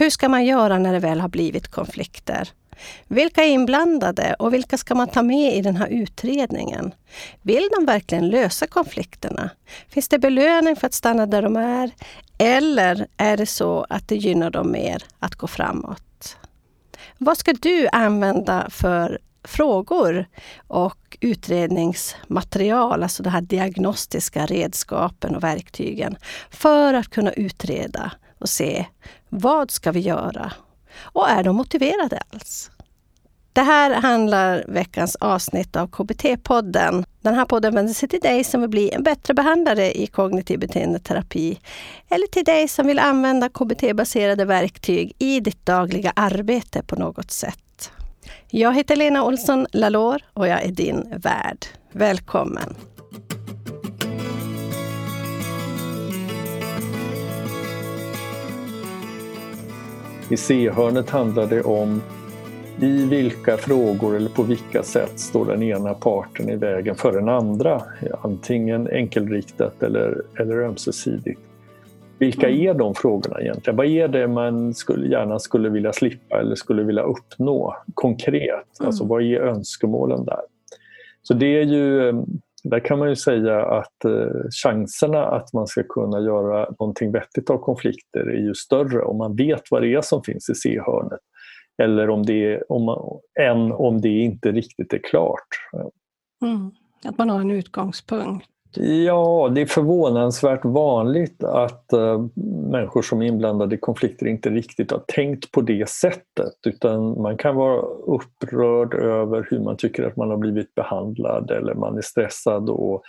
Hur ska man göra när det väl har blivit konflikter? Vilka är inblandade och vilka ska man ta med i den här utredningen? Vill de verkligen lösa konflikterna? Finns det belöning för att stanna där de är? Eller är det så att det gynnar dem mer att gå framåt? Vad ska du använda för frågor och utredningsmaterial, alltså de här diagnostiska redskapen och verktygen, för att kunna utreda och se vad ska vi göra? Och är de motiverade alls? Det här handlar veckans avsnitt av KBT-podden. Den här podden vänder sig till dig som vill bli en bättre behandlare i kognitiv beteendeterapi eller till dig som vill använda KBT-baserade verktyg i ditt dagliga arbete på något sätt. Jag heter Lena Olsson Lalor och jag är din värd. Välkommen! I C-hörnet handlar det om i vilka frågor eller på vilka sätt står den ena parten i vägen för den andra? Antingen enkelriktat eller, eller ömsesidigt. Vilka mm. är de frågorna egentligen? Vad är det man skulle, gärna skulle vilja slippa eller skulle vilja uppnå konkret? Mm. Alltså vad är önskemålen där? Så det är ju, där kan man ju säga att eh, chanserna att man ska kunna göra någonting vettigt av konflikter är ju större om man vet vad det är som finns i C-hörnet eller om det, om man, än om det inte riktigt är klart. Mm. Att man har en utgångspunkt. Ja, det är förvånansvärt vanligt att uh, människor som är inblandade i konflikter inte riktigt har tänkt på det sättet utan man kan vara upprörd över hur man tycker att man har blivit behandlad eller man är stressad och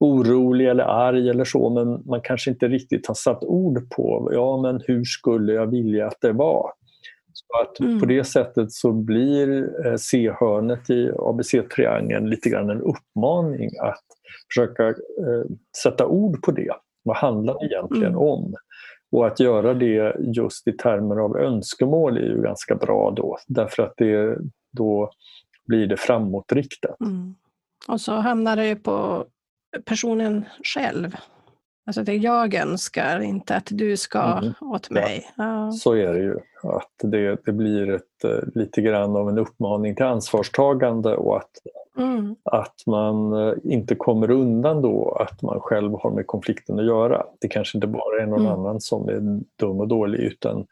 orolig eller arg eller så men man kanske inte riktigt har satt ord på ja men hur skulle jag vilja att det var? Så att mm. På det sättet så blir eh, C-hörnet i ABC-triangeln lite grann en uppmaning att försöka eh, sätta ord på det. Vad handlar det egentligen mm. om? Och att göra det just i termer av önskemål är ju ganska bra då därför att det, då blir det framåtriktat. Mm. Och så hamnar det på personen själv. Alltså det jag önskar, inte att du ska mm. åt mig. Ja, Så är det ju. Att det, det blir ett, eh, lite grann av en uppmaning till ansvarstagande och att, mm. att man eh, inte kommer undan då att man själv har med konflikten att göra. Det kanske inte bara är någon mm. annan som är dum och dålig utan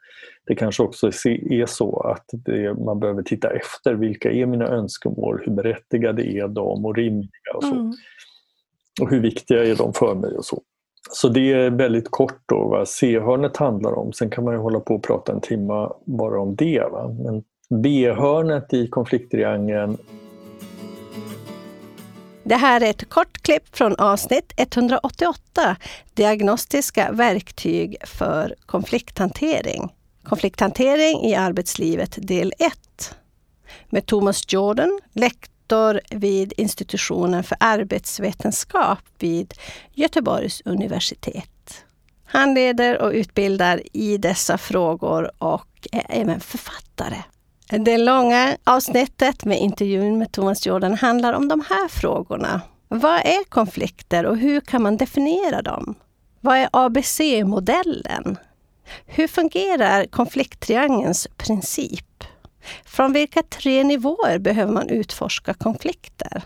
det kanske också är så att det, man behöver titta efter vilka är mina önskemål, hur berättigade är de och rimliga och så. Mm. Och hur viktiga är de för mig och så. Så det är väldigt kort då vad C-hörnet handlar om. Sen kan man ju hålla på och prata en timme bara om det. Va? Men B-hörnet i konflikttriangeln det här är ett kort klipp från avsnitt 188, Diagnostiska verktyg för konflikthantering. Konflikthantering i arbetslivet del 1. Med Thomas Jordan, lektor vid institutionen för arbetsvetenskap vid Göteborgs universitet. Han leder och utbildar i dessa frågor och är även författare. Det långa avsnittet med intervjun med Thomas Jordan handlar om de här frågorna. Vad är konflikter och hur kan man definiera dem? Vad är ABC-modellen? Hur fungerar konflikttriangelns princip? Från vilka tre nivåer behöver man utforska konflikter?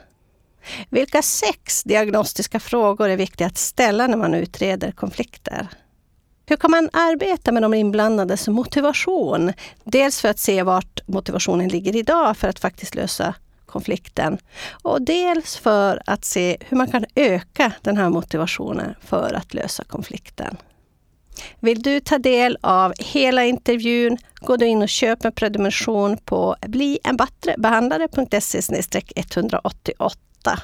Vilka sex diagnostiska frågor är viktiga att ställa när man utreder konflikter? Hur kan man arbeta med de inblandades motivation? Dels för att se vart motivationen ligger idag för att faktiskt lösa konflikten. Och dels för att se hur man kan öka den här motivationen för att lösa konflikten. Vill du ta del av hela intervjun, gå då in och köp en prenumeration på blienbattrebehandlare.se 188.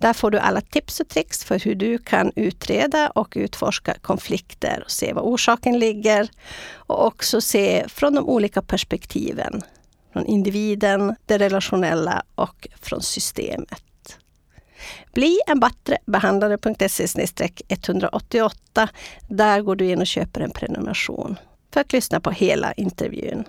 Där får du alla tips och tricks för hur du kan utreda och utforska konflikter och se var orsaken ligger. Och också se från de olika perspektiven. Från individen, det relationella och från systemet. Bli en bättre behandlare.se 188. Där går du in och köper en prenumeration för att lyssna på hela intervjun.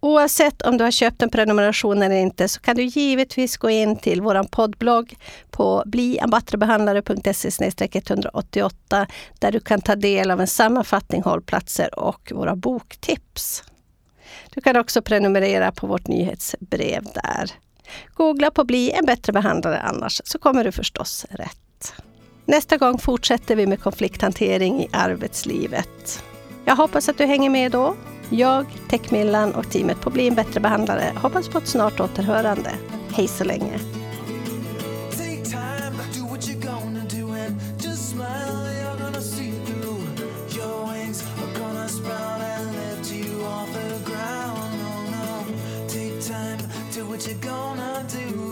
Oavsett om du har köpt en prenumeration eller inte så kan du givetvis gå in till vår poddblogg på bliambattrebehandlare.se 188 där du kan ta del av en sammanfattning, hållplatser och våra boktips. Du kan också prenumerera på vårt nyhetsbrev där. Googla på Bli en bättre behandlare annars så kommer du förstås rätt. Nästa gång fortsätter vi med konflikthantering i arbetslivet. Jag hoppas att du hänger med då. Jag, Techmillan och teamet på Bli en bättre behandlare hoppas på ett snart återhörande. Hej så länge! what you're gonna do.